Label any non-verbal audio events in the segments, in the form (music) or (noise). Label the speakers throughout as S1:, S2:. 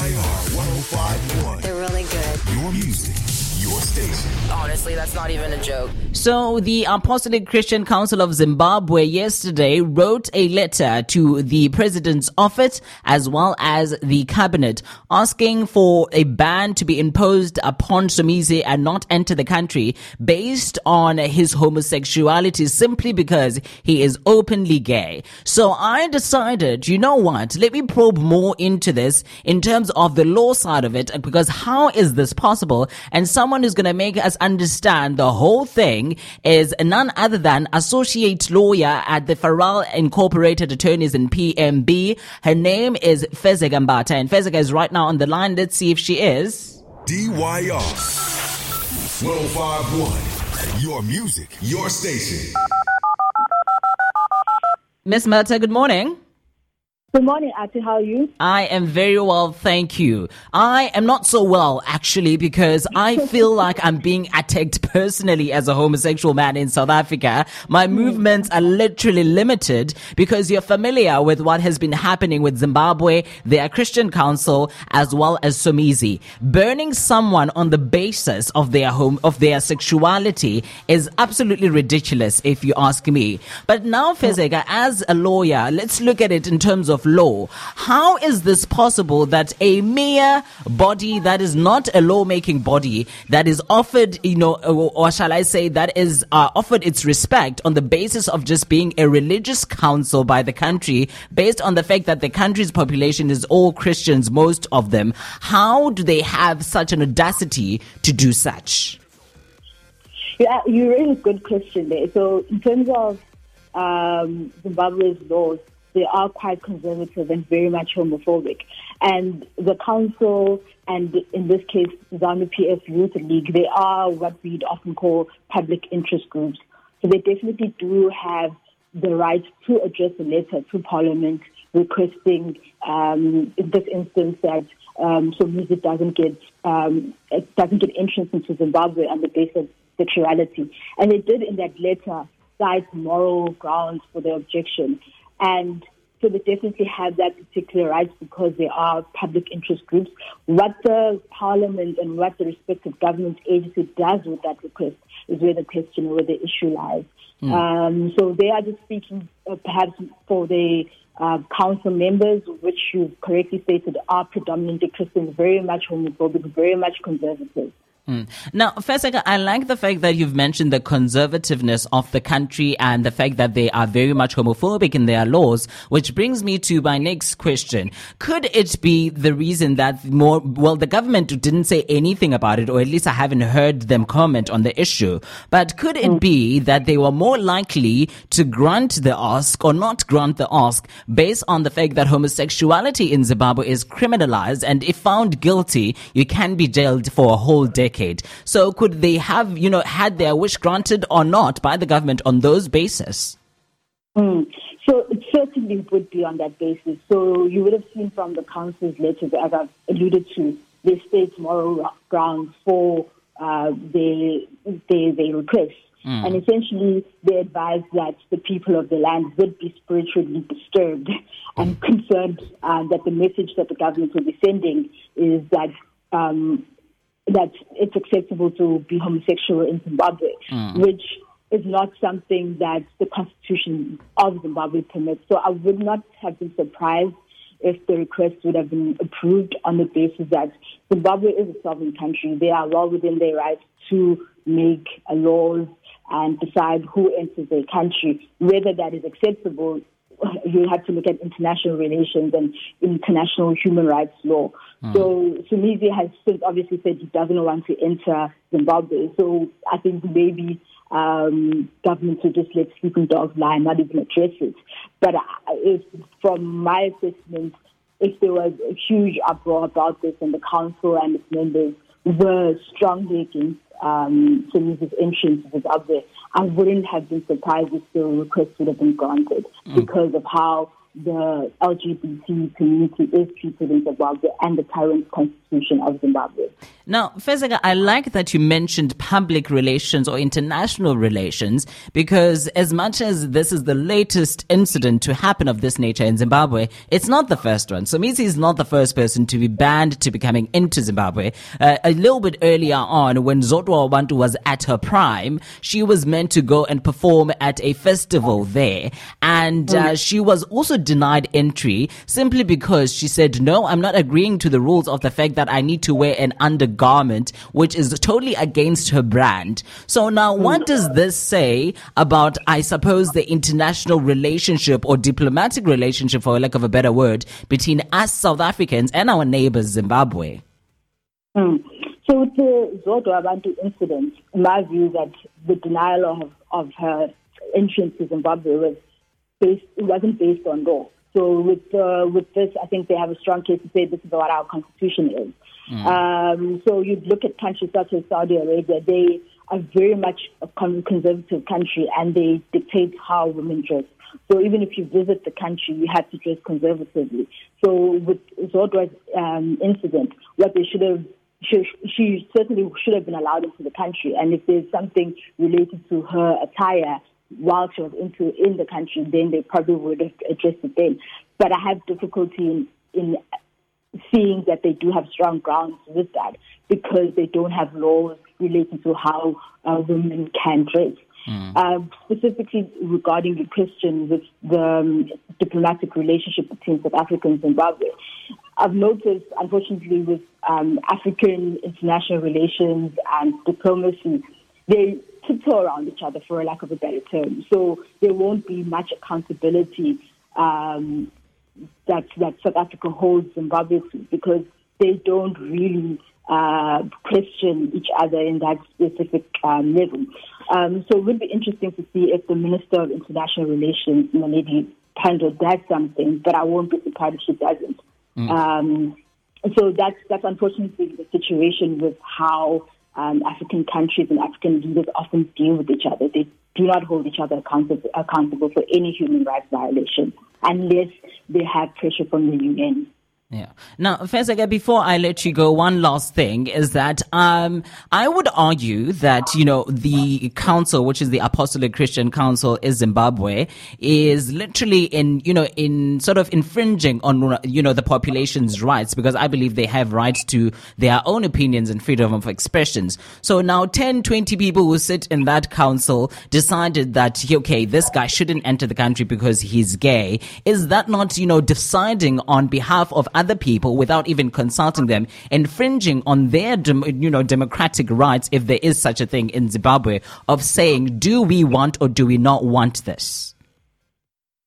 S1: DYR 1051.
S2: They're really good.
S1: Your music, your station.
S3: Honestly, that's not even a joke.
S4: So, the Apostolic Christian Council of Zimbabwe yesterday wrote a letter to the president's office as well as the cabinet asking for a ban to be imposed upon Somizi and not enter the country based on his homosexuality simply because he is openly gay. So, I decided, you know what, let me probe more into this in terms of the law side of it because how is this possible? And someone who's going to make us understand the whole thing is none other than associate lawyer at the Farrell Incorporated Attorneys in PMB. Her name is Fezeka Mbatha, and Fezeka is right now on the line. Let's see if she is.
S1: DYR 1051. Your music, your station.
S4: Miss Mbatha, good morning.
S5: Good morning, Ati. How are you?
S4: I am very well, thank you. I am not so well, actually, because I feel like I'm being attacked (laughs) personally as a homosexual man in South Africa. My mm-hmm. movements are literally limited because you're familiar with what has been happening with Zimbabwe, their Christian Council, as well as Somizi. Burning someone on the basis of their home, of their sexuality is absolutely ridiculous, if you ask me. But now, Fezeka, as a lawyer, let's look at it in terms of law. How is this possible that a mere body that is not a lawmaking body that is offered, you know, or, or shall I say, that is uh, offered its respect on the basis of just being a religious council by the country, based on the fact that the country's population is all Christians, most of them. How do they have such an audacity to do such?
S5: Yeah, you raise a good question there. So, in terms of um, Zimbabwe's laws, they are quite conservative and very much homophobic. And the council, and in this case, ZANU PF Youth League, they are what we'd often call public interest groups. So they definitely do have the right to address a letter to Parliament requesting, um, in this instance, that um, Somizi doesn't get um, doesn't get entrance into Zimbabwe on the basis of sexuality. And they did in that letter cite moral grounds for their objection. And so they definitely have that particular right because they are public interest groups. What the parliament and what the respective government agency does with that request is where the question or where the issue lies. Mm. Um, so they are just speaking uh, perhaps for the uh, council members, which you correctly stated are predominantly Christians, very much homophobic, very much conservative.
S4: Mm. Now, Fezeka, I like the fact that you've mentioned the conservativeness of the country and the fact that they are very much homophobic in their laws, which brings me to my next question. Could it be the reason that more, well, the government didn't say anything about it, or at least I haven't heard them comment on the issue, but could it be that they were more likely to grant the ask or not grant the ask based on the fact that homosexuality in Zimbabwe is criminalized and if found guilty, you can be jailed for a whole decade? Decade. So could they have, you know, had their wish granted or not by the government on those basis?
S5: Mm. So it certainly would be on that basis. So you would have seen from the council's letters, as I've alluded to, the state's moral grounds for uh, their, their. Mm. And essentially, they advised that the people of the land would be spiritually disturbed and concerned uh, that the message that the government will be sending is that um, that it's acceptable to be homosexual in Zimbabwe, mm. which is not something that the constitution of Zimbabwe permits. So I would not have been surprised if the request would have been approved on the basis that Zimbabwe is a sovereign country. They are well within their rights to make laws and decide who enters their country. Whether that is acceptable you have to look at international relations and international human rights law. Mm. So Somizi has since obviously said he doesn't want to enter Zimbabwe. So I think maybe um, governments will just let sleeping dogs lie and not even address it. But if, from my assessment, if there was a huge uproar about this and the council and its members were strongly against um, Somizi's entrance was up there, I wouldn't have been surprised if the request would have been granted mm. because of how the LGBT community is treated in Zimbabwe and the current constitution of Zimbabwe.
S4: Now, Fezeka, I like that you mentioned public relations or international relations because as much as this is the latest incident to happen of this nature in Zimbabwe, it's not the first one. Somizi is not the first person to be banned to be coming into Zimbabwe. Uh, a little bit earlier on, when Zodwa Wabantu was at her prime, she was meant to go and perform at a festival there. And uh, she was also denied entry simply because she said, no, I'm not agreeing to the rules of the fact that I need to wear an undergarment, which is totally against her brand. So now what does this say about, I suppose, the international relationship or diplomatic relationship, for lack of a better word, between us South Africans and our neighbors, Zimbabwe?
S5: Mm. So the Zodwa Wabantu incident, my view that the denial of, of her entrance to Zimbabwe was based, it wasn't based on law. So with uh, with this, I think they have a strong case to say this is what our constitution is. Mm. Um, so you look at countries such as Saudi Arabia; they are very much a conservative country, and they dictate how women dress. So even if you visit the country, you have to dress conservatively. So with Zodwa's um, incident, what they should have she, she certainly should have been allowed into the country. And if there's something related to her attire while she was into in the country, then they probably would have addressed it then. But I have difficulty in, in seeing that they do have strong grounds with that because they don't have laws relating to how uh, women can dress. Mm. Uh, specifically regarding the question with the um, diplomatic relationship between South Africa and Zimbabwe, I've noticed, unfortunately, with um, African international relations and diplomacy, they tiptoe around each other, for a lack of a better term. So there won't be much accountability um, that that South Africa holds Zimbabwe because they don't really uh, question each other in that specific um, level. Um, so it would be interesting to see if the Minister of International Relations, Naledi Pandor, does something, but I won't be surprised if she doesn't. Mm. Um, so that's that's unfortunately the situation with how um, African countries and African leaders often deal with each other. They do not hold each other accountable, accountable for any human rights violation unless they have pressure from the UN.
S4: Yeah. Now, Fezeka, before I let you go, one last thing is that um, I would argue that you know the council, which is the Apostolic Christian Council in Zimbabwe, is literally in you know in sort of infringing on you know the population's rights because I believe they have rights to their own opinions and freedom of expressions. So now 10, 20 people who sit in that council decided that okay, this guy shouldn't enter the country because he's gay. Is that not you know deciding on behalf of other people without even consulting them, infringing on their, you know, democratic rights, if there is such a thing in Zimbabwe, of saying, do we want or do we not want this?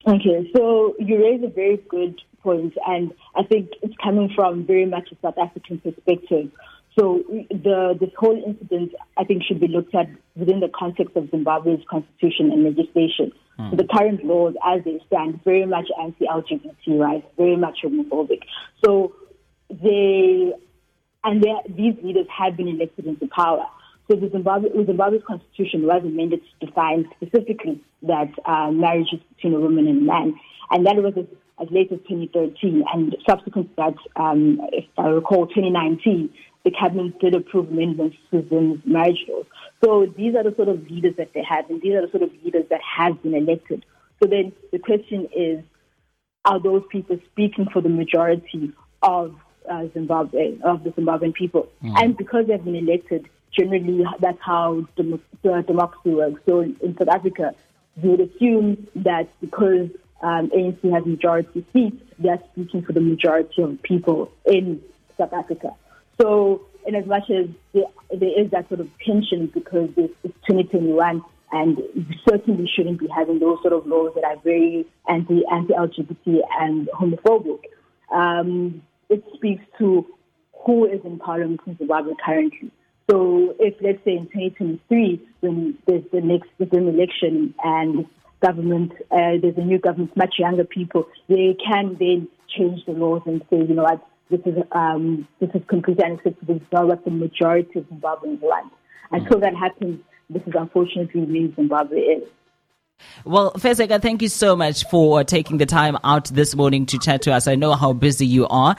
S5: Okay, so you raise a very good point, and I think it's coming from very much a South African perspective. So the this whole incident, I think, should be looked at within the context of Zimbabwe's constitution and legislation. Mm. The current laws, as they stand, very much anti-LGBT rights, very much homophobic. So they and these leaders have been elected into power. So the Zimbabwe, the Zimbabwe's constitution was amended to define specifically that uh, marriage is between a woman and a man, and that was as, as late as 2013. And subsequent to that, um, if I recall, 2019, the cabinet did approve amendments to the marriage laws. So these are the sort of leaders that they have, and these are the sort of leaders that have been elected. So then the question is, are those people speaking for the majority of uh, Zimbabwe, of the Zimbabwean people? Mm. And because they've been elected, generally that's how dem- democracy works. So in South Africa, you would assume that because um, ANC has majority seats, they're speaking for the majority of people in South Africa. So, in as much as there, there is that sort of tension because it's, 2021 and we certainly shouldn't be having those sort of laws that are very anti anti LGBT and homophobic. Um, it speaks to who is in parliament in Zimbabwe currently. So, if let's say in 2023, when there's the next there's election and government, uh, there's a new government, much younger people, they can then change the laws and say, you know what, this is um, this is. It's not what the majority of Zimbabweans want. Until that happens, this is unfortunately where Zimbabwe is.
S4: Well, Fezeka, thank you so much for taking the time out this morning to chat to us. I know how busy you are.